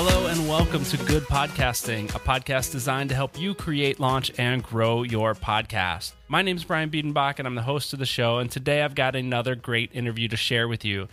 Hello and welcome to Good Podcasting, a podcast designed to help you create, launch, and grow your podcast. My name is Brian Biedenbach, and I'm the host of the show. And today I've got another great interview to share with you.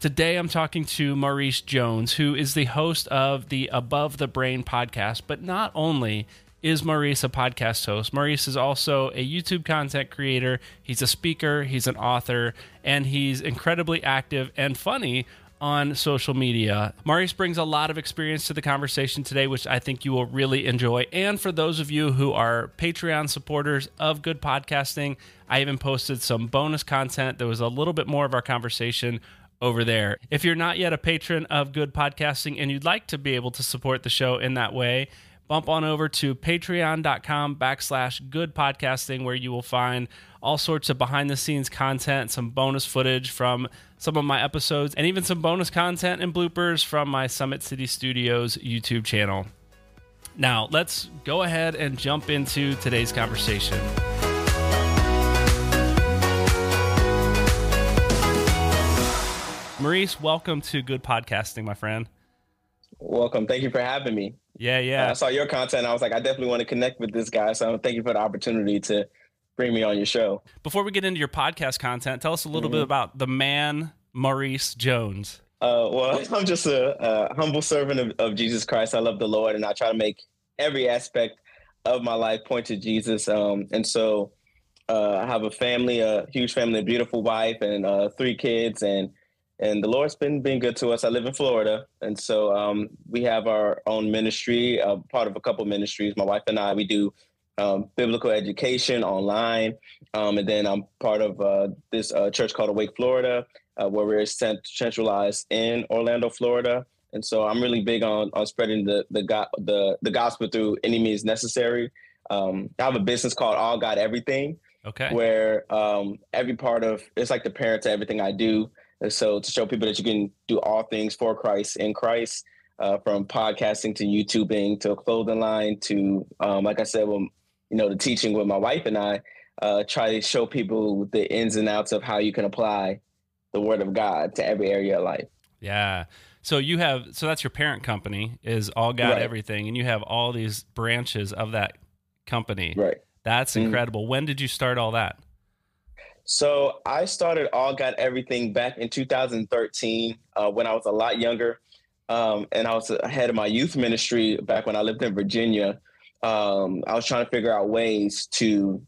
Today I'm talking to Maurice Jones, who is the host of the Above the Brain podcast. But not only is Maurice a podcast host, Maurice is also a YouTube content creator, he's a speaker, he's an author, and he's incredibly active and funny on social media. Maurice brings a lot of experience to the conversation today, which I think you will really enjoy. And for those of you who are Patreon supporters of Good Podcasting, I even posted some bonus content. There was a little bit more of our conversation over there. If you're not yet a patron of Good Podcasting and you'd like to be able to support the show in that way, bump on over to patreon.com backslash good podcasting where you will find all sorts of behind the scenes content some bonus footage from some of my episodes and even some bonus content and bloopers from my summit city studios youtube channel. Now let's go ahead and jump into today's conversation. Maurice welcome to good podcasting my friend. Welcome. Thank you for having me yeah, yeah. I saw your content. I was like, I definitely want to connect with this guy. So thank you for the opportunity to bring me on your show. Before we get into your podcast content, tell us a little mm-hmm. bit about the man Maurice Jones. Uh, well, I'm just a, a humble servant of, of, Jesus Christ. I love the Lord, and I try to make every aspect of my life point to Jesus. Um, and so uh, I have a family, a huge family, a beautiful wife, and uh, three kids, and and the Lord's been being good to us. I live in Florida, and so um, we have our own ministry, uh, part of a couple ministries. My wife and I, we do um, biblical education online, um, and then I'm part of uh, this uh, church called Awake Florida, uh, where we're centralized in Orlando, Florida. And so I'm really big on on spreading the the go- the, the gospel through any means necessary. Um, I have a business called All God Everything, okay, where um, every part of it's like the parent to everything I do. And so to show people that you can do all things for Christ in Christ, uh, from podcasting to YouTubing to a clothing line to, um, like I said, well, you know, the teaching with my wife and I, uh, try to show people the ins and outs of how you can apply the Word of God to every area of life. Yeah. So you have so that's your parent company is All God right. Everything, and you have all these branches of that company. Right. That's mm-hmm. incredible. Mm-hmm. When did you start all that? So I started All God Everything back in 2013 uh, when I was a lot younger. Um, and I was ahead of my youth ministry back when I lived in Virginia. Um, I was trying to figure out ways to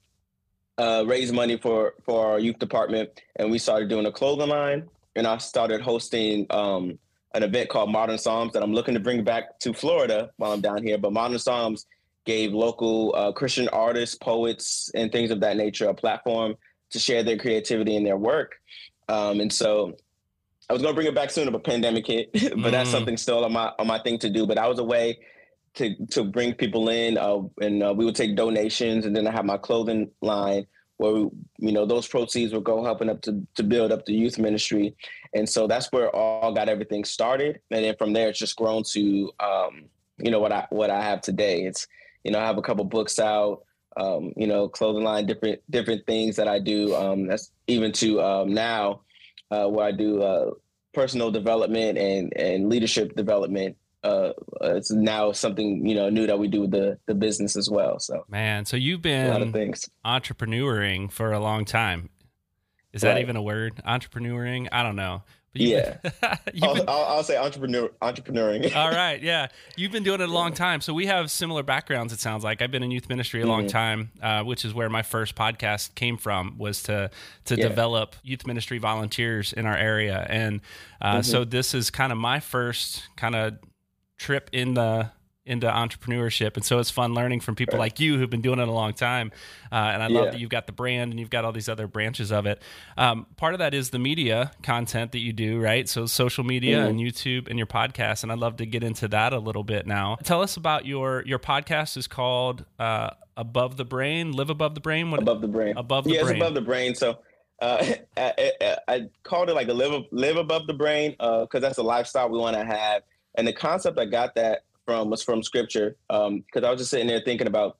uh, raise money for, for our youth department. And we started doing a clothing line. And I started hosting um, an event called Modern Psalms that I'm looking to bring back to Florida while I'm down here. But Modern Psalms gave local uh, Christian artists, poets, and things of that nature a platform to share their creativity and their work. Um, and so I was gonna bring it back soon, but pandemic hit. but mm. that's something still on my on my thing to do. But I was a way to to bring people in, uh, and uh, we would take donations, and then I have my clothing line where we, you know those proceeds would go helping up to to build up the youth ministry, and so that's where All God Everything started, and then from there it's just grown to um, you know what I what I have today. It's you know I have a couple books out um, you know, clothing line, different different things that I do. Um, that's even to um, now uh, where I do uh, personal development and and leadership development. Uh, it's now something you know new that we do with the the business as well. So man, so you've been a lot of things entrepreneuring for a long time. Is that right. even a word? Entrepreneuring? I don't know. Yeah, I'll, been, I'll, I'll, say entrepreneur entrepreneuring. all right, yeah, you've been doing it a long time, so we have similar backgrounds. It sounds like I've been in youth ministry a mm-hmm. long time, uh, which is where my first podcast came from. Was to to yeah. develop youth ministry volunteers in our area, and uh, mm-hmm. so this is kind of my first kind of trip in the into entrepreneurship. And so it's fun learning from people right. like you who've been doing it a long time. Uh, and I love yeah. that you've got the brand and you've got all these other branches of it. Um, part of that is the media content that you do, right? So social media mm-hmm. and YouTube and your podcast. And I'd love to get into that a little bit now. Tell us about your your podcast is called uh, Above the Brain, Live Above the Brain. What, above the Brain. Above the yeah, Brain. it's above the brain. So uh, I, I, I, called it like a live live above the brain because uh, that's a lifestyle we want to have. And the concept I got that from was from scripture because um, I was just sitting there thinking about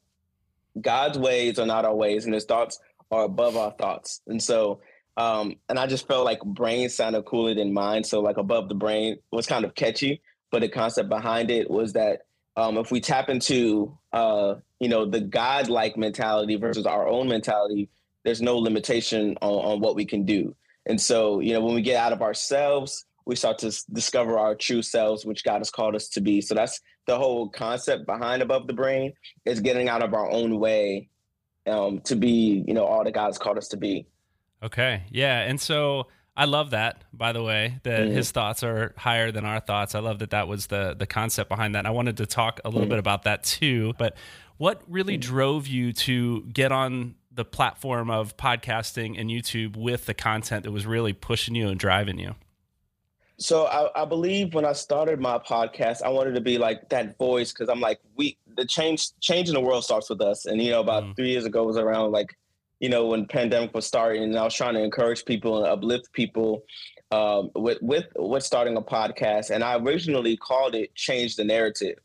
God's ways are not our ways, and His thoughts are above our thoughts. And so, um, and I just felt like brain sounded cooler than mine. So like above the brain was kind of catchy. but the concept behind it was that um, if we tap into uh, you know the God-like mentality versus our own mentality, there's no limitation on, on what we can do. And so, you know, when we get out of ourselves, we start to discover our true selves, which God has called us to be. So that's the whole concept behind above the brain is getting out of our own way um, to be, you know, all that God's called us to be. Okay. Yeah. And so I love that, by the way, that mm his thoughts are higher than our thoughts. I love that that was the the concept behind that. And I wanted to talk a little mm bit about that too. But what really mm drove you to get on the platform of podcasting and YouTube with the content that was really pushing you and driving you? So I, I, believe when I started my podcast, I wanted to be like that voice because I'm like, we the change change in the world starts with us. And you know, about mm. three years ago was around like, you know, when pandemic was starting, and I was trying to encourage people and uplift people um, with with with starting a podcast. And I originally called it "Change the Narrative."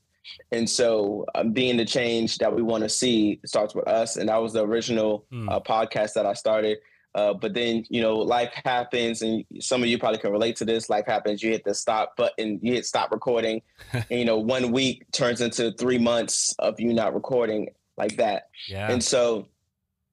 And so, um, being the change that we want to see starts with us, and that was the original mm. uh, podcast that I started. Uh, but then, you know, life happens, and some of you probably can relate to this. Life happens, you hit the stop button, you hit stop recording, and you know, one week turns into three months of you not recording like that. Yeah. And so,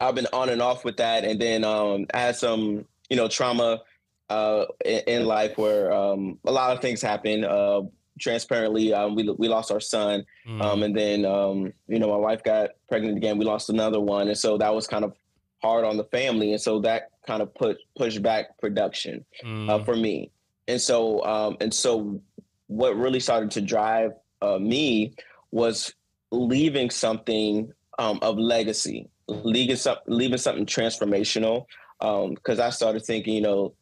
I've been on and off with that, and then um, I had some, you know, trauma uh, in, in, life where um, a lot of things happen. Uh, transparently, um, we we lost our son, mm. um, and then um, you know my wife got pregnant again. We lost another one, and so that was kind of hard on the family, and so that kind of put pushed back production mm. uh, for me. And so um, and so what really started to drive uh, me was leaving something um, of legacy, leaving something, leaving something transformational. Because um, I started thinking, you know,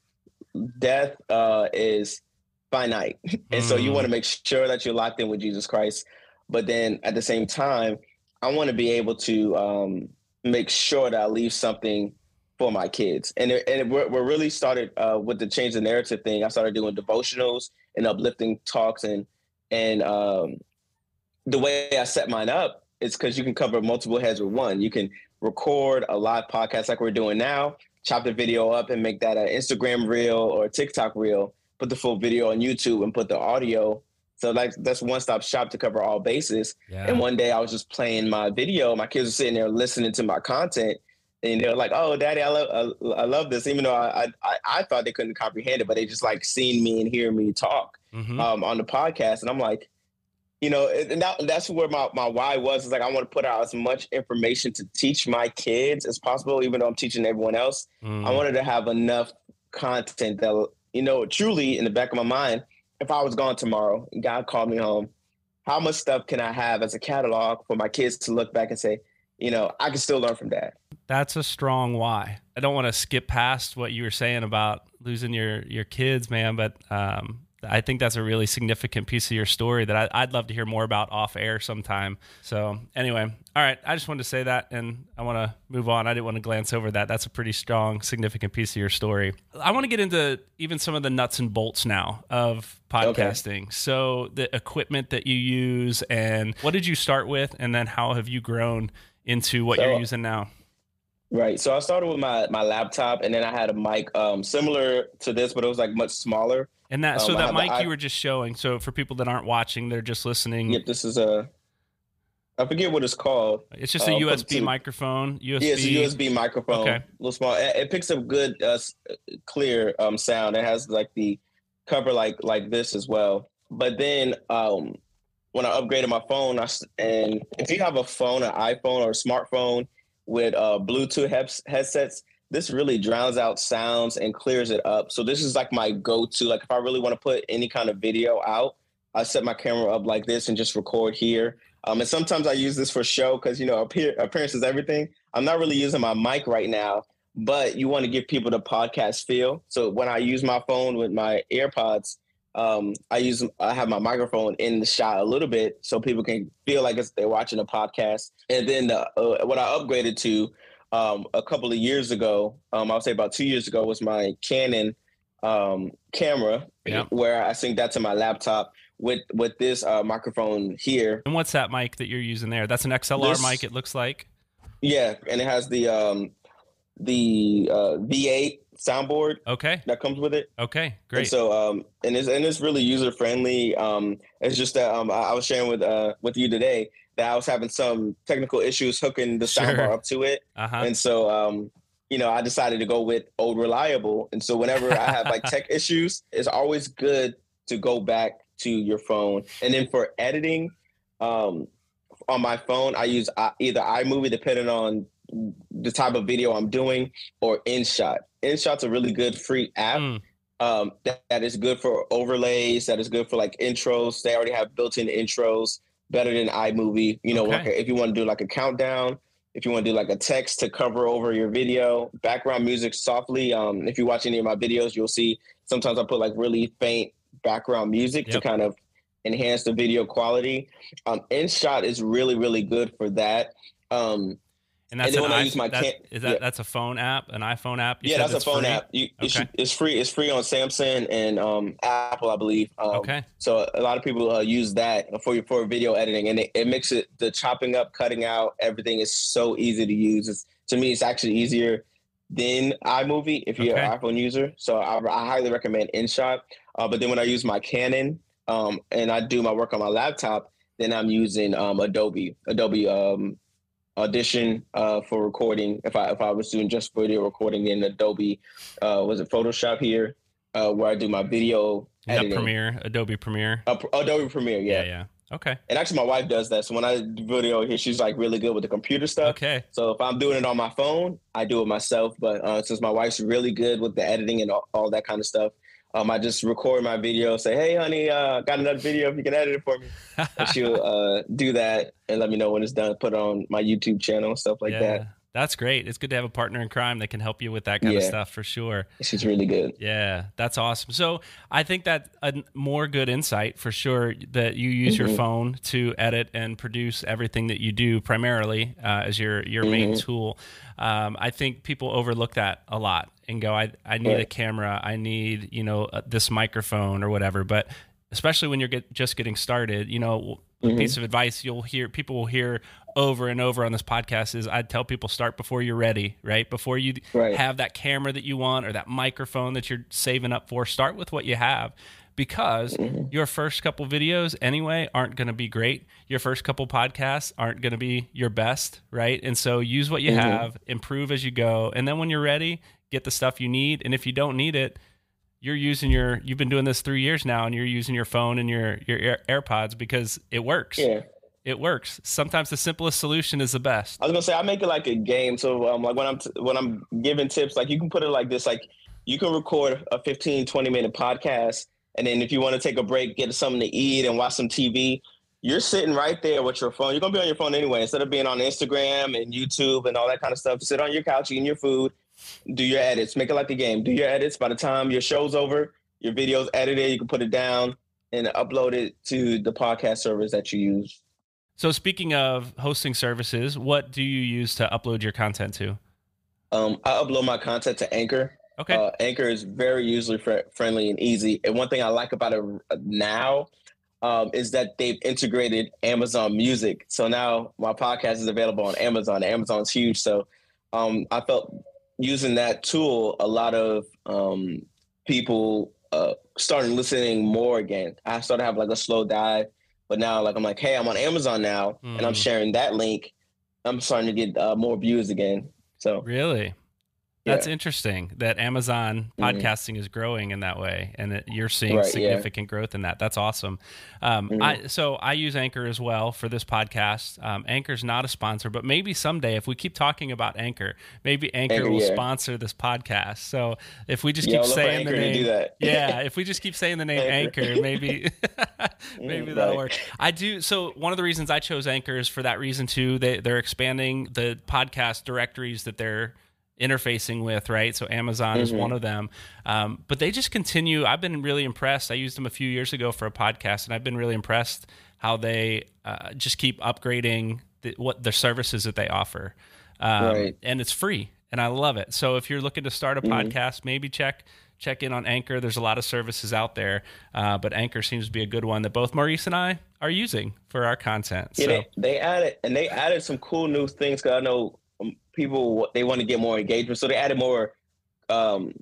death uh, is finite. and so you want to mm. make sure that you're locked in with Jesus Christ. But then at the same time, I want to be able to um, make sure that I leave something for my kids. And it, and we're, we're, really started uh, with the change the narrative thing. I started doing devotionals and uplifting talks, and and um, the way I set mine up is because you can cover multiple heads with one. You can record a live podcast like we're doing now, chop the video up, and make that an Instagram reel or TikTok reel. Put the full video on YouTube and put the audio so like that's one stop shop to cover all bases. Yeah. And one day I was just playing my video. My kids were sitting there listening to my content, and they're like, "Oh, Daddy, I love I, I love this." Even though I, I, I thought they couldn't comprehend it, but they just like seeing me and hearing me talk mm-hmm. um, on the podcast, and I'm like, you know, and that, that's where my my why was. Is like I want to put out as much information to teach my kids as possible, even though I'm teaching everyone else. Mm. I wanted to have enough content that you know, truly in the back of my mind if I was gone tomorrow God called me home, how much stuff can I have as a catalog for my kids to look back and say, you know, I can still learn from dad. That's a strong why. I don't want to skip past what you were saying about losing your your kids, man, but um, I think that's a really significant piece of your story that I, would love to hear more about off air sometime. So, anyway, all right. I just wanted to say that and I want to move on. I didn't want to glance over that. That's a pretty strong, significant piece of your story. I want to get into even some of the nuts and bolts now of podcasting. Okay. So, the equipment that you use and what did you start with? And then how have you grown into what so, you're using now? Right. So, I started with my, my laptop and then I had a mic um, similar to this, but it was like much smaller. And that, um, so that mic the, you were just showing. So for people that aren't watching, they're just listening. Yep, this is a. I forget what it's called. It's just a USB microphone. USB. Yeah, it's a USB microphone. Okay. A little small. It, it picks up good, uh, clear um, sound. It has like the cover like like this as well. But then um, when I upgraded my phone, I, and if you have a phone, an iPhone or a smartphone with uh, Bluetooth headsets, this really drowns out sounds and clears it up. So this is like my go-to. Like if I really want to put any kind of video out, I set my camera up like this and just record here. Um, and sometimes I use this for show because you know appear, appearance is everything. I'm not really using my mic right now, but you want to give people the podcast feel. So when I use my phone with my AirPods, um, I use I have my microphone in the shot a little bit so people can feel like they're watching a podcast. And then the, uh, what I upgraded to um, a couple of years ago, um, I would say about two years ago, was my Canon um, camera, yeah. where I sync that to my laptop with with this uh, microphone here. And what's that mic that you're using there? That's an XLR this, mic. It looks like. Yeah, and it has the um, the uh, V8 soundboard Okay. that comes with it. Okay. And Great. so, um, and it's and it's really user friendly. Um, it's just that um, I, I was sharing with uh with you today that I was having some technical issues hooking the Sure. soundbar up to it, Uh huh. and so um, you know, I decided to go with old reliable. And so, whenever I have like tech issues, it's always good to go back to your phone. And then for editing, um, on my phone, I use uh, either iMovie, depending on the type of video I'm doing, or InShot. InShot's a really good free app Mm, um, that, that is good for overlays. That is good for like intros. They already have built-in intros, better than iMovie. You know, Okay. like a, if you want to do like a countdown, if you want to do like a text to cover over your video, background music softly. Um, if you watch any of my videos, you'll see sometimes I put like really faint background music to kind of enhance the video quality. Um, InShot is really really good for that. Um, and that's then an when I use my that- can- is that yeah. that's a phone app, an iPhone app? You yeah, that's a phone free? app. You, it should, it's free. It's free on Samsung and um, Apple, I believe. Um, Okay. So a lot of people uh, use that for your for video editing, and it, it makes it the chopping up, cutting out, everything is so easy to use. It's, to me, it's actually easier than iMovie if you're Okay. an iPhone user. So I, I highly recommend InShot. Uh, but then when I use my Canon um, and I do my work on my laptop, then I'm using um, Adobe, Adobe um, Audition uh, for recording. If I if I was doing just video recording in Adobe, uh, was it Photoshop here, uh, where I do my video editing. Premiere, Adobe Premiere? Uh, Adobe Premiere, yeah. Yeah. Yeah. Okay. And actually, my wife does that. So when I do video here, she's like really good with the computer stuff. Okay. So if I'm doing it on my phone, I do it myself. But uh, since my wife's really good with the editing and all, all that kind of stuff, um, I just record my video, say, "Hey, honey, uh, got another video. If you can edit it for me," and she'll uh, do that and let me know when it's done. Put it on my YouTube channel and stuff like yeah. that. That's great. It's good to have a partner in crime that can help you with that kind of stuff for sure. She's really good. Yeah, that's awesome. So I think that a more good insight for sure that you use your Mhm. phone to edit and produce everything that you do primarily uh, as your your main Mhm. tool. Um, I think people overlook that a lot and go, I I need a camera, I need you know uh, this microphone or whatever. But especially when you're get, just getting started, you know, a Mhm. piece of advice you'll hear people will hear over and over on this podcast is I'd tell people start before you're ready, right? Before you Right. have that camera that you want or that microphone that you're saving up for, start with what you have because Mhm. your first couple videos anyway aren't going to be great. Your first couple podcasts aren't going to be your best, right? And so use what you Mhm. have, improve as you go, and then when you're ready, get the stuff you need. And if you don't need it, you're using your you've been doing this 3 years now and you're using your phone and your your Air, AirPods because it works. Yeah. It works. Sometimes the simplest solution is the best. I was gonna say I make it like a game. So um, like when I'm t- when I'm giving tips, like you can put it like this: like you can record a 15, 20 minute podcast, and then if you want to take a break, get something to eat and watch some TV. You're sitting right there with your phone. You're gonna be on your phone anyway. Instead of being on Instagram and YouTube and all that kind of stuff, sit on your couch eating your food, do your edits. Make it like a game. Do your edits. By the time your show's over, your video's edited. You can put it down and upload it to the podcast servers that you use. So speaking of hosting services, what do you use to upload your content to? Um, I upload my content to Anchor. Okay. Uh, Anchor is very user fr- friendly and easy. And one thing I like about it now um, is that they've integrated Amazon Music. So now my podcast is available on Amazon. Amazon's huge. So um, I felt using that tool, a lot of um, people uh, started listening more again. I started have like a slow dive, but now like I'm like, hey, I'm on Amazon now, and I'm Mm. sharing that link. I'm starting to get uh, more views again. So Really? Yeah. That's interesting that Amazon Mhm. podcasting is growing in that way, and that you're seeing Right, yeah. significant growth in that. That's awesome. Um, Mhm. I so I use Anchor as well for this podcast. Um, Anchor's not a sponsor, but maybe someday if we keep talking about Anchor, maybe Anchor, Anchor, will yeah. sponsor this podcast. So if we just keep I'll look for saying the name, yeah, if we just keep saying the name Anchor, Anchor. maybe maybe Mm, that'll right. work. I do. So one of the reasons I chose Anchor is for that reason too. They they're expanding the podcast directories that they're interfacing with, right? So Amazon is Mhm. one of them. Um, but they just continue. I've been really impressed. I used them a few years ago for a podcast, and I've been really impressed how they uh, just keep upgrading the, what the services that they offer. Um, Right. And it's free, and I love it. So if you're looking to start a Mhm. podcast, maybe check check in on Anchor. There's a lot of services out there, uh, but Anchor seems to be a good one that both Maurice and I are using for our content. Yeah, so they, they added and they added some cool new things because I know people they want to get more engagement, so they added more um,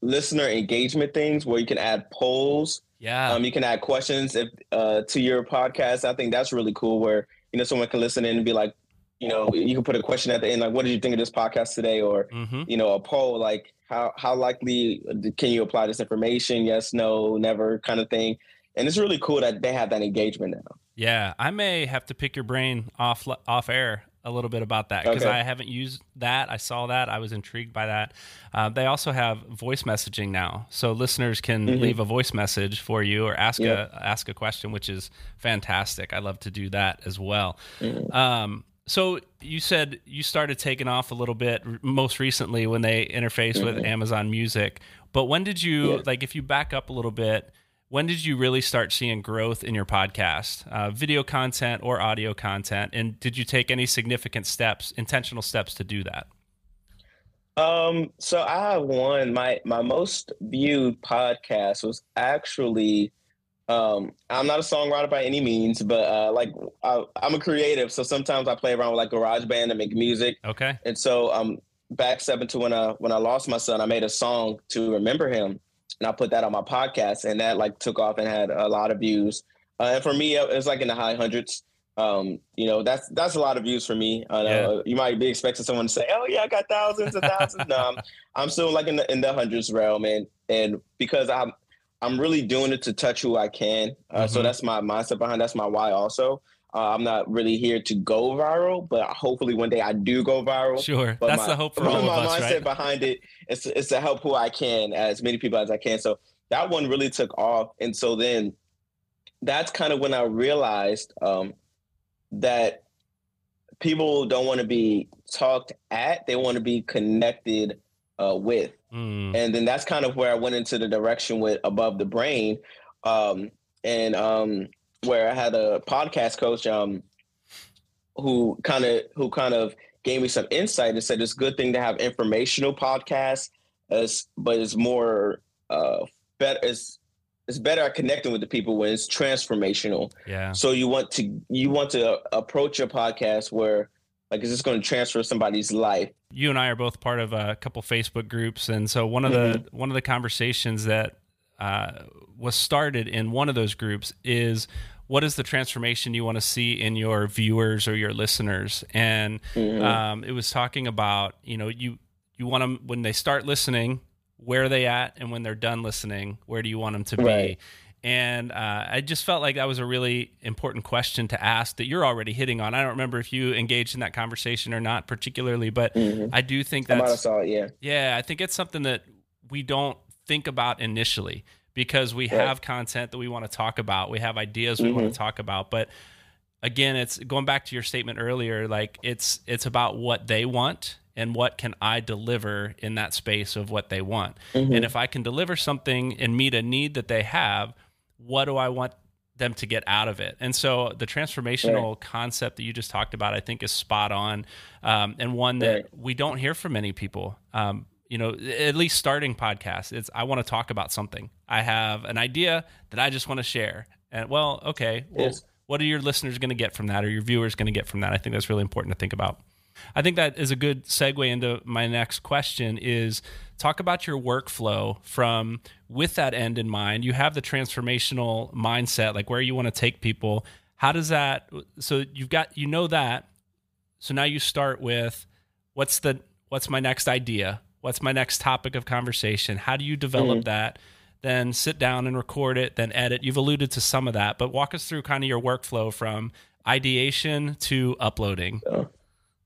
listener engagement things where you can add polls. Yeah. Um, you can add questions if uh, to your podcast. I think that's really cool. Where you know someone can listen in and be like, you know, you can put a question at the end like, "What did you think of this podcast today?" Or mm-hmm. you know, a poll like, "How how likely can you apply this information? Yes, no, never," kind of thing. And it's really cool that they have that engagement now. Yeah, I may have to pick your brain off off air a little bit about that because okay. I haven't used that. I saw that. I was intrigued by that. Uh, they also have voice messaging now, so listeners can mm-hmm. leave a voice message for you or ask a ask a question, which is fantastic. I love to do that as well. Mm-hmm. Um, so you said you started taking off a little bit most recently when they interface mm-hmm. with Amazon Music, but when did you yeah. like? If you back up a little bit when did you really start seeing growth in your podcast, uh, video content or audio content? And did you take any significant steps, intentional steps to do that? Um, so I have one. My my most viewed podcast was actually. Um, I'm not a songwriter by any means, but uh, like I, am a creative, so sometimes I play around with like GarageBand and make music. Okay. And so um, back seven to when I when I lost my son, I made a song to remember him and I put that on my podcast, and that like took off and had a lot of views. Uh, and for me, it was like in the high hundreds. Um, you know, that's that's a lot of views for me. Uh, yeah. You might be expecting someone to say, "Oh yeah, I got thousands and thousands." no, I'm, I'm still like in the in the hundreds realm, and and because I'm I'm really doing it to touch who I can. Uh, mm-hmm. So that's my mindset behind. That's my why also. Uh, I'm not really here to go viral, but hopefully one day I do go viral. Sure, but that's my, the hope for all of us, My mindset right? behind it is, is to help who I can, as many people as I can. So that one really took off, and so then that's kind of when I realized um, that people don't want to be talked at; they want to be connected uh, with. Mm. And then that's kind of where I went into the direction with above the brain. Um, and um, where I had a podcast coach um, who kind of who kind of gave me some insight and said it's a good thing to have informational podcasts, as but it's more uh, better. It's it's better at connecting with the people when it's transformational. Yeah. So you want to you want to approach your podcast where like is this going to transfer somebody's life? You and I are both part of a couple Facebook groups, and so one of mm-hmm. the one of the conversations that uh, was started in one of those groups is what is the transformation you want to see in your viewers or your listeners and mm-hmm. um, it was talking about you know you you want them when they start listening where are they at and when they're done listening where do you want them to be and uh, I just felt like that was a really important question to ask that you're already hitting on. I don't remember if you engaged in that conversation or not particularly, but mm-hmm. I do think that I saw it, yeah. Yeah, I think it's something that we don't think about initially because we have content that we want to talk about. We have ideas we mm-hmm. want to talk about, but again, it's going back to your statement earlier like it's it's about what they want and what can I deliver in that space of what they want. Mm-hmm. And if I can deliver something and meet a need that they have, what do I want them to get out of it? And so the transformational right. concept that you just talked about, I think, is spot on, um, and one that right. we don't hear from many people. Um, you know, at least starting podcasts, it's I want to talk about something. I have an idea that I just want to share. And well, okay, well, yes. what are your listeners going to get from that or your viewers going to get from that? I think that's really important to think about. I think that is a good segue into my next question is talk about your workflow from with that end in mind. You have the transformational mindset, like where you want to take people. How does that so you've got you know that. So now you start with what's the what's my next idea? What's my next topic of conversation? How do you develop mm-hmm. that? Then sit down and record it, then edit. You've alluded to some of that, but walk us through kind of your workflow from ideation to uploading.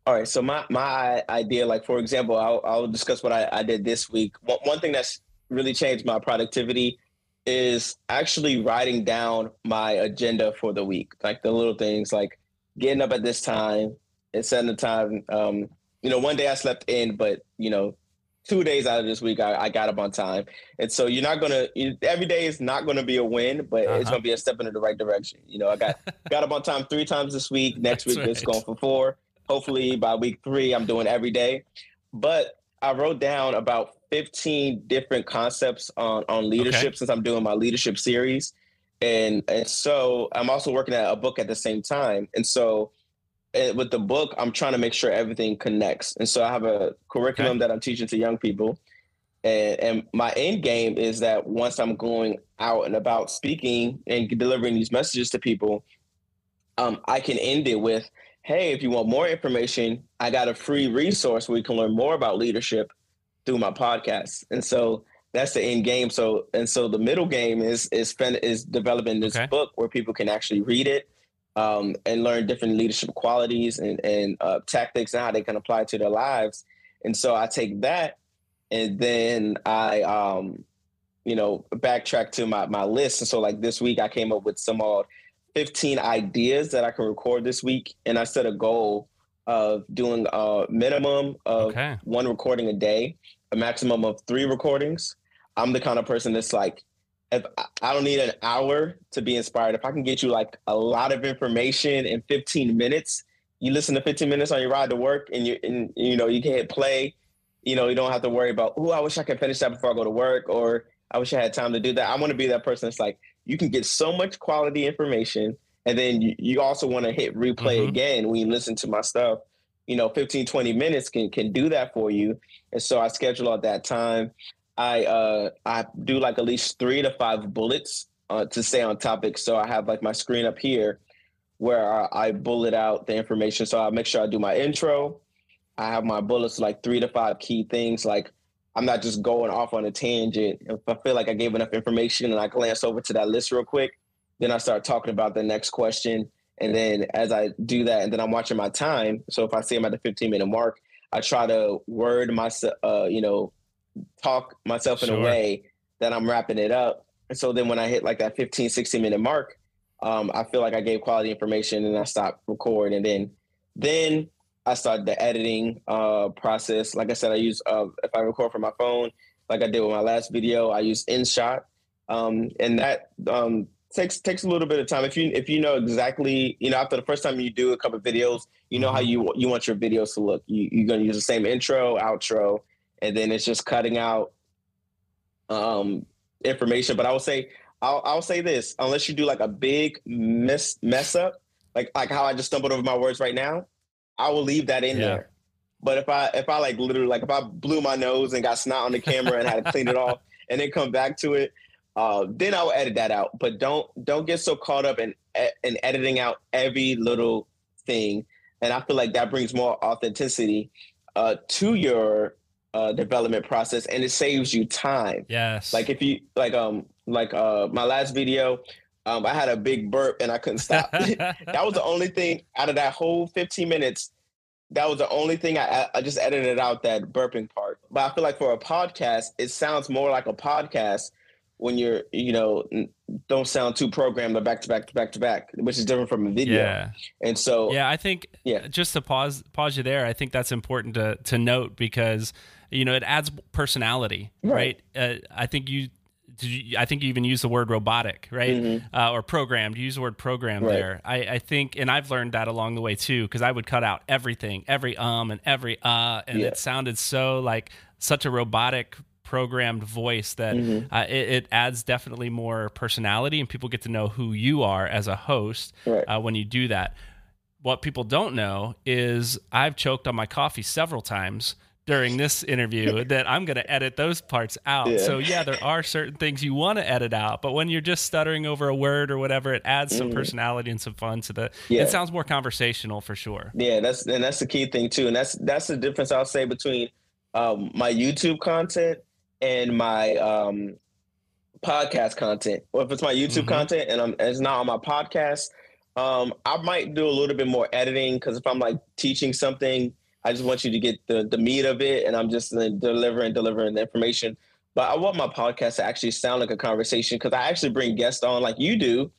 all right. So my my idea, like for example, I'll, I'll discuss what I, I did this week. One, one thing that's really changed my productivity is actually writing down my agenda for the week, like the little things, like getting up at this time and setting the time. Um, you know, one day I slept in, but you know, two days out of this week, I, I got up on time. And so you're not gonna you, every day is not gonna be a win, but uh-huh. it's gonna be a step in the right direction. You know, I got got up on time three times this week. Next That's week right. it's going for four. Hopefully by week three, I'm doing every day. But I wrote down about 15 different concepts on on leadership okay. since I'm doing my leadership series. And and so I'm also working at a book at the same time. And so with the book, I'm trying to make sure everything connects. And so I have a curriculum okay. that I'm teaching to young people. And, and my end game is that once I'm going out and about speaking and delivering these messages to people, um, I can end it with, hey, if you want more information, I got a free resource where you can learn more about leadership through my podcast. And so that's the end game. So and so the middle game is is spend, is developing this okay. book where people can actually read it um, and learn different leadership qualities and and uh, tactics and how they can apply to their lives. And so I take that and then I um, you know backtrack to my my list. And so like this week I came up with some odd 15 ideas that I can record this week, and I set a goal of doing a minimum of okay. one recording a day, a maximum of three recordings. I'm the kind of person that's like, if I don't need an hour to be inspired, if I can get you like a lot of information in 15 minutes, you listen to 15 minutes on your ride to work, and you and you know you can hit play. You know you don't have to worry about oh I wish I could finish that before I go to work, or I wish I had time to do that. I want to be that person that's like you can get so much quality information, and then you, you also want to hit replay mm-hmm. again when you listen to my stuff. You know, 15, 20 minutes can can do that for you. And so I schedule out that time. I uh, I do like at least three to five bullets uh, to stay on topic. So I have like my screen up here where I, I bullet out the information. So I make sure I do my intro. I have my bullets like three to five key things. Like I'm not just going off on a tangent. If I feel like I gave enough information and I glance over to that list real quick, then I start talking about the next question. And then as I do that, and then I'm watching my time. So if I see I'm at the 15 minute mark, I try to word myself, uh, you know, talk myself in sure. a way that I'm wrapping it up. And so then when I hit like that 15, 16 minute mark, um, I feel like I gave quality information and I stopped recording. And then, then I started the editing uh, process. Like I said, I use, uh, if I record from my phone, like I did with my last video, I use InShot. Um, and that um, takes takes a little bit of time. If you if you know exactly, you know, after the first time you do a couple videos, you know how mm-hmm. you you want your videos to look. You, you're going to use the same intro, outro, and then it's just cutting out um, information. But I will say, I'll, I'll say this: unless you do like a big mess mess up, like like how I just stumbled over my words right now, I will leave that in yeah. there. But if I if I like literally like if I blew my nose and got snot on the camera and had to clean it off and then come back to it, uh, then I'll edit that out. But don't don't get so caught up in in editing out every little thing. And I feel like that brings more authenticity uh, to your uh, development process and it saves you time. Yes. Like if you like um like uh my last video, um I had a big burp and I couldn't stop. that was the only thing out of that whole 15 minutes. That was the only thing I I just edited out that burping part. But I feel like for a podcast, it sounds more like a podcast when you're you know don't sound too programmed or back to back to back to back which is different from a video yeah. and so yeah i think yeah just to pause pause you there i think that's important to to note because you know it adds personality right, right? Uh, i think you you I think you even use the word robotic, right? Mm-hmm. Uh, or programmed. You use the word program right. there. I, I, think, and I've learned that along the way too, because I would cut out everything, every um and every uh, and yeah. it sounded so like such a robotic programmed voice that mm-hmm. uh, it, it, adds definitely more personality and people get to know who you are as a host right. uh, when you do that. What people don't know is I've choked on my coffee several times during this interview that I'm going to edit those parts out. Yeah. So yeah, there are certain things you want to edit out, but when you're just stuttering over a word or whatever, it adds some mm-hmm. personality and some fun to the. Yeah. It sounds more conversational for sure. Yeah, that's and that's the key thing too, and that's that's the difference I'll say between um, my YouTube content and my um, podcast content, or if it's my YouTube mm-hmm. content and, I'm, and it's not on my podcast, um, I might do a little bit more editing because if I'm like teaching something, I just want you to get the the meat of it, and I'm just uh, delivering delivering the information. But I want my podcast to actually sound like a conversation because I actually bring guests on like you do,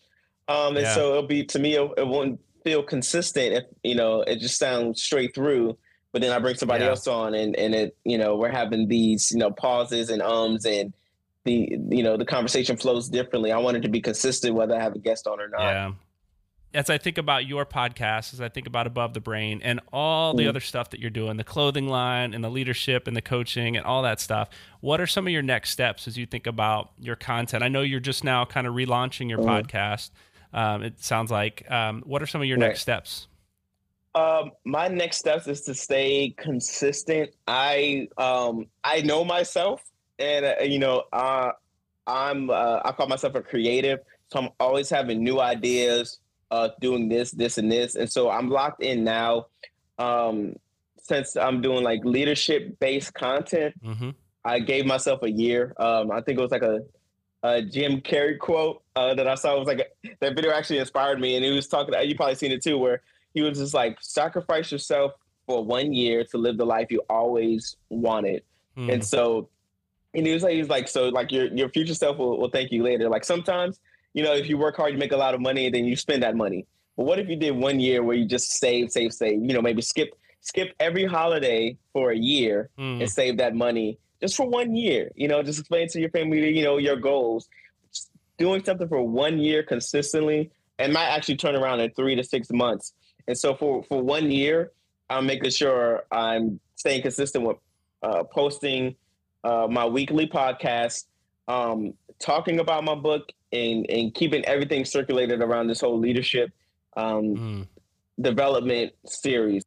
um, and yeah. so it'll be to me it, it won't feel consistent if you know it just sounds straight through but then I bring somebody yeah. else on and, and it, you know, we're having these, you know, pauses and ums and the, you know, the conversation flows differently. I wanted to be consistent whether I have a guest on or not. Yeah. As I think about your podcast, as I think about Above the Brain and all the mm. other stuff that you're doing, the clothing line and the leadership and the coaching and all that stuff, what are some of your next steps as you think about your content? I know you're just now kind of relaunching your mm. podcast. Um, it sounds like. Um, what are some of your right. next steps? Um, my next steps is to stay consistent. I um I know myself and uh, you know, uh, I'm uh, I call myself a creative, so I'm always having new ideas, uh, doing this, this, and this, and so I'm locked in now. Um, since I'm doing like leadership based content, mm-hmm. I gave myself a year. Um, I think it was like a, a Jim Carrey quote uh, that I saw. It was like a, that video actually inspired me, and he was talking. You probably seen it too, where he was just like, sacrifice yourself for one year to live the life you always wanted. Mm. And so, and he was like, he's like, so like your your future self will, will thank you later. Like sometimes, you know, if you work hard, you make a lot of money, and then you spend that money. But what if you did one year where you just save, save, save? You know, maybe skip skip every holiday for a year mm. and save that money just for one year. You know, just explain to your family, you know, your goals. Doing something for one year consistently and might actually turn around in three to six months. And so for for one year, I'm making sure I'm staying consistent with uh, posting uh, my weekly podcast, um, talking about my book, and and keeping everything circulated around this whole leadership um, mm. development series.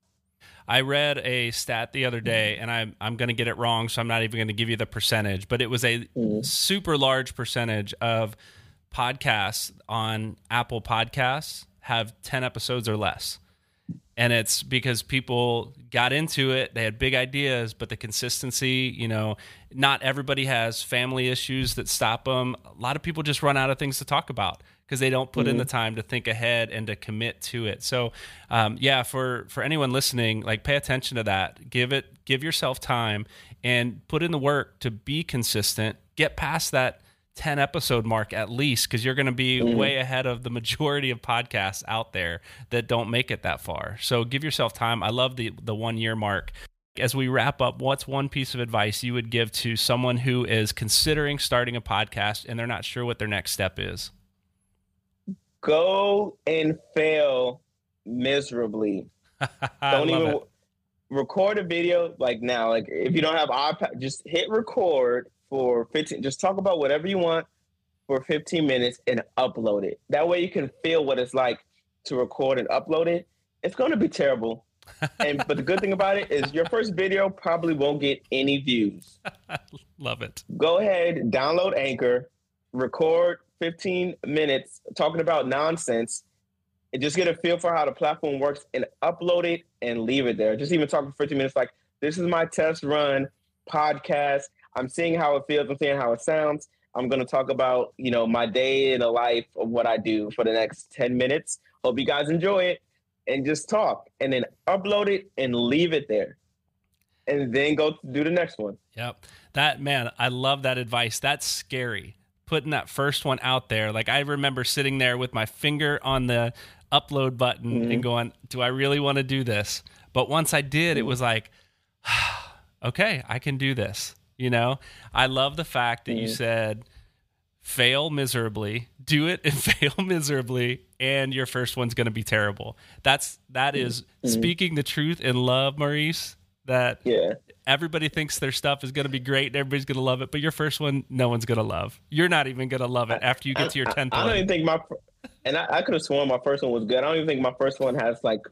I read a stat the other day, and I'm I'm going to get it wrong, so I'm not even going to give you the percentage, but it was a mm. super large percentage of podcasts on Apple Podcasts have 10 episodes or less and it's because people got into it they had big ideas but the consistency you know not everybody has family issues that stop them a lot of people just run out of things to talk about because they don't put mm-hmm. in the time to think ahead and to commit to it. So um, yeah for for anyone listening like pay attention to that. Give it give yourself time and put in the work to be consistent. Get past that 10 episode mark at least because you're going to be mm-hmm. way ahead of the majority of podcasts out there that don't make it that far. So give yourself time. I love the the one year mark. As we wrap up what's one piece of advice you would give to someone who is considering starting a podcast and they're not sure what their next step is? Go and fail miserably. Don't even it. record a video like now. Like if you don't have ipad just hit record for 15 just talk about whatever you want for 15 minutes and upload it. That way you can feel what it's like to record and upload it. It's going to be terrible. And but the good thing about it is your first video probably won't get any views. Love it. Go ahead download anchor record 15 minutes talking about nonsense and just get a feel for how the platform works and upload it and leave it there. Just even talk for 15 minutes like this is my test run podcast I'm seeing how it feels. I'm seeing how it sounds. I'm going to talk about, you know, my day in the life of what I do for the next 10 minutes. Hope you guys enjoy it and just talk and then upload it and leave it there. And then go do the next one. Yep. That man, I love that advice. That's scary. Putting that first one out there. Like I remember sitting there with my finger on the upload button mm-hmm. and going, "Do I really want to do this?" But once I did, it mm-hmm. was like, "Okay, I can do this." You know, I love the fact that mm. you said fail miserably, do it and fail miserably, and your first one's going to be terrible. That's that is mm-hmm. speaking the truth in love, Maurice. That yeah. everybody thinks their stuff is going to be great and everybody's going to love it, but your first one, no one's going to love. You're not even going to love it after you get to your tenth. I, I, don't even think my, and I, I could have sworn my first one was good. I don't even think my first one has like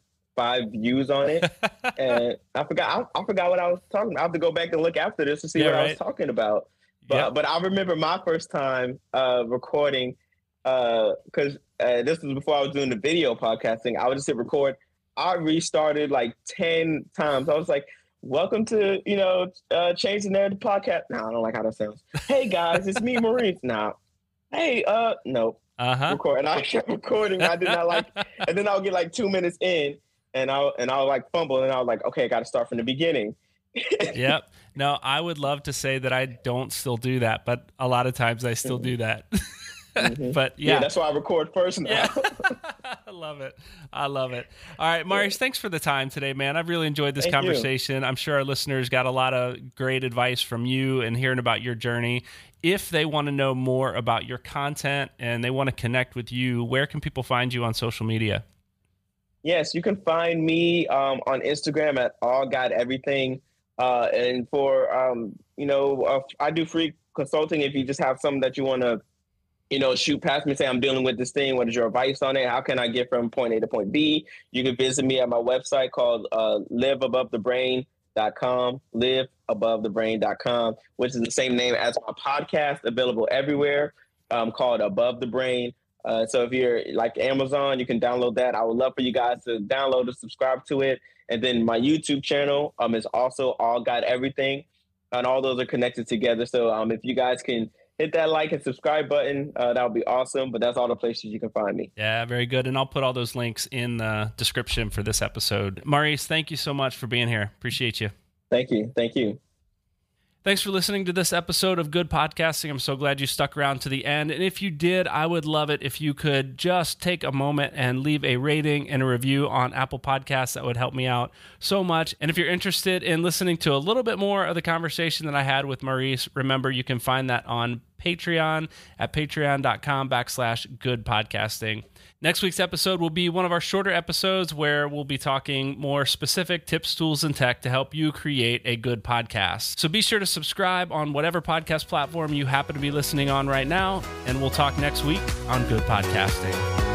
five views on it, and I forgot. I, I, forgot what I was talking. About. I have to go back and look after this to see yeah, what right. I was talking about. But yep. but I remember my first time uh, recording because uh, uh, this was before I was doing the video podcasting. I would just hit record. I restarted like ten times. I was like, "Welcome to you know uh, Change the Narrative podcast." No, I don't like how that sounds. Hey guys, it's me, Maurice. Now, hey, uh, no. Uh-huh. Record and I kept recording. I did not like, and then I'll get like two minutes in, and I'll and I'll like fumble and I was like, okay, I got to start from the beginning. yep. No, I would love to say that I don't still do that, but a lot of times I still mm-hmm. do that. mm-hmm. But yeah. yeah. that's why I record first now. Yeah. I love it. I love it. All right, Maurice, thanks for the time today, man. I've really enjoyed this Thank conversation. You. I'm sure our listeners got a lot of great advice from you and hearing about your journey. If they want to know more about your content and they want to connect with you, where can people find you on social media? Yes, you can find me um, on Instagram at All God Everything. Uh, and for um, you know, uh, I do free consulting. If you just have something that you want to, you know, shoot past me, say I'm dealing with this thing. What is your advice on it? How can I get from point A to point B? You can visit me at my website called uh, liveabovethebrain liveabovethebrain.com, liveabovethebrain.com, which is the same name as my podcast, available everywhere, um, called Above the Brain. Uh, so if you're like Amazon, you can download that. I would love for you guys to download and subscribe to it. And then my YouTube channel um, is also All God Everything, and all those are connected together. So um, if you guys can hit that like and subscribe button, uh, that would be awesome. But that's all the places you can find me. Yeah, very good. And I'll put all those links in the description for this episode. Maurice, thank you so much for being here. Appreciate you. Thank you. Thank you. Thanks for listening to this episode of Good Podcasting. I'm so glad you stuck around to the end. And if you did, I would love it if you could just take a moment and leave a rating and a review on Apple Podcasts. That would help me out so much. And if you're interested in listening to a little bit more of the conversation that I had with Maurice, remember you can find that on Patreon at patreon.com backslash good podcasting. Next week's episode will be one of our shorter episodes where we'll be talking more specific tips, tools, and tech to help you create a good podcast. So be sure to subscribe on whatever podcast platform you happen to be listening on right now, and we'll talk next week on Good Podcasting.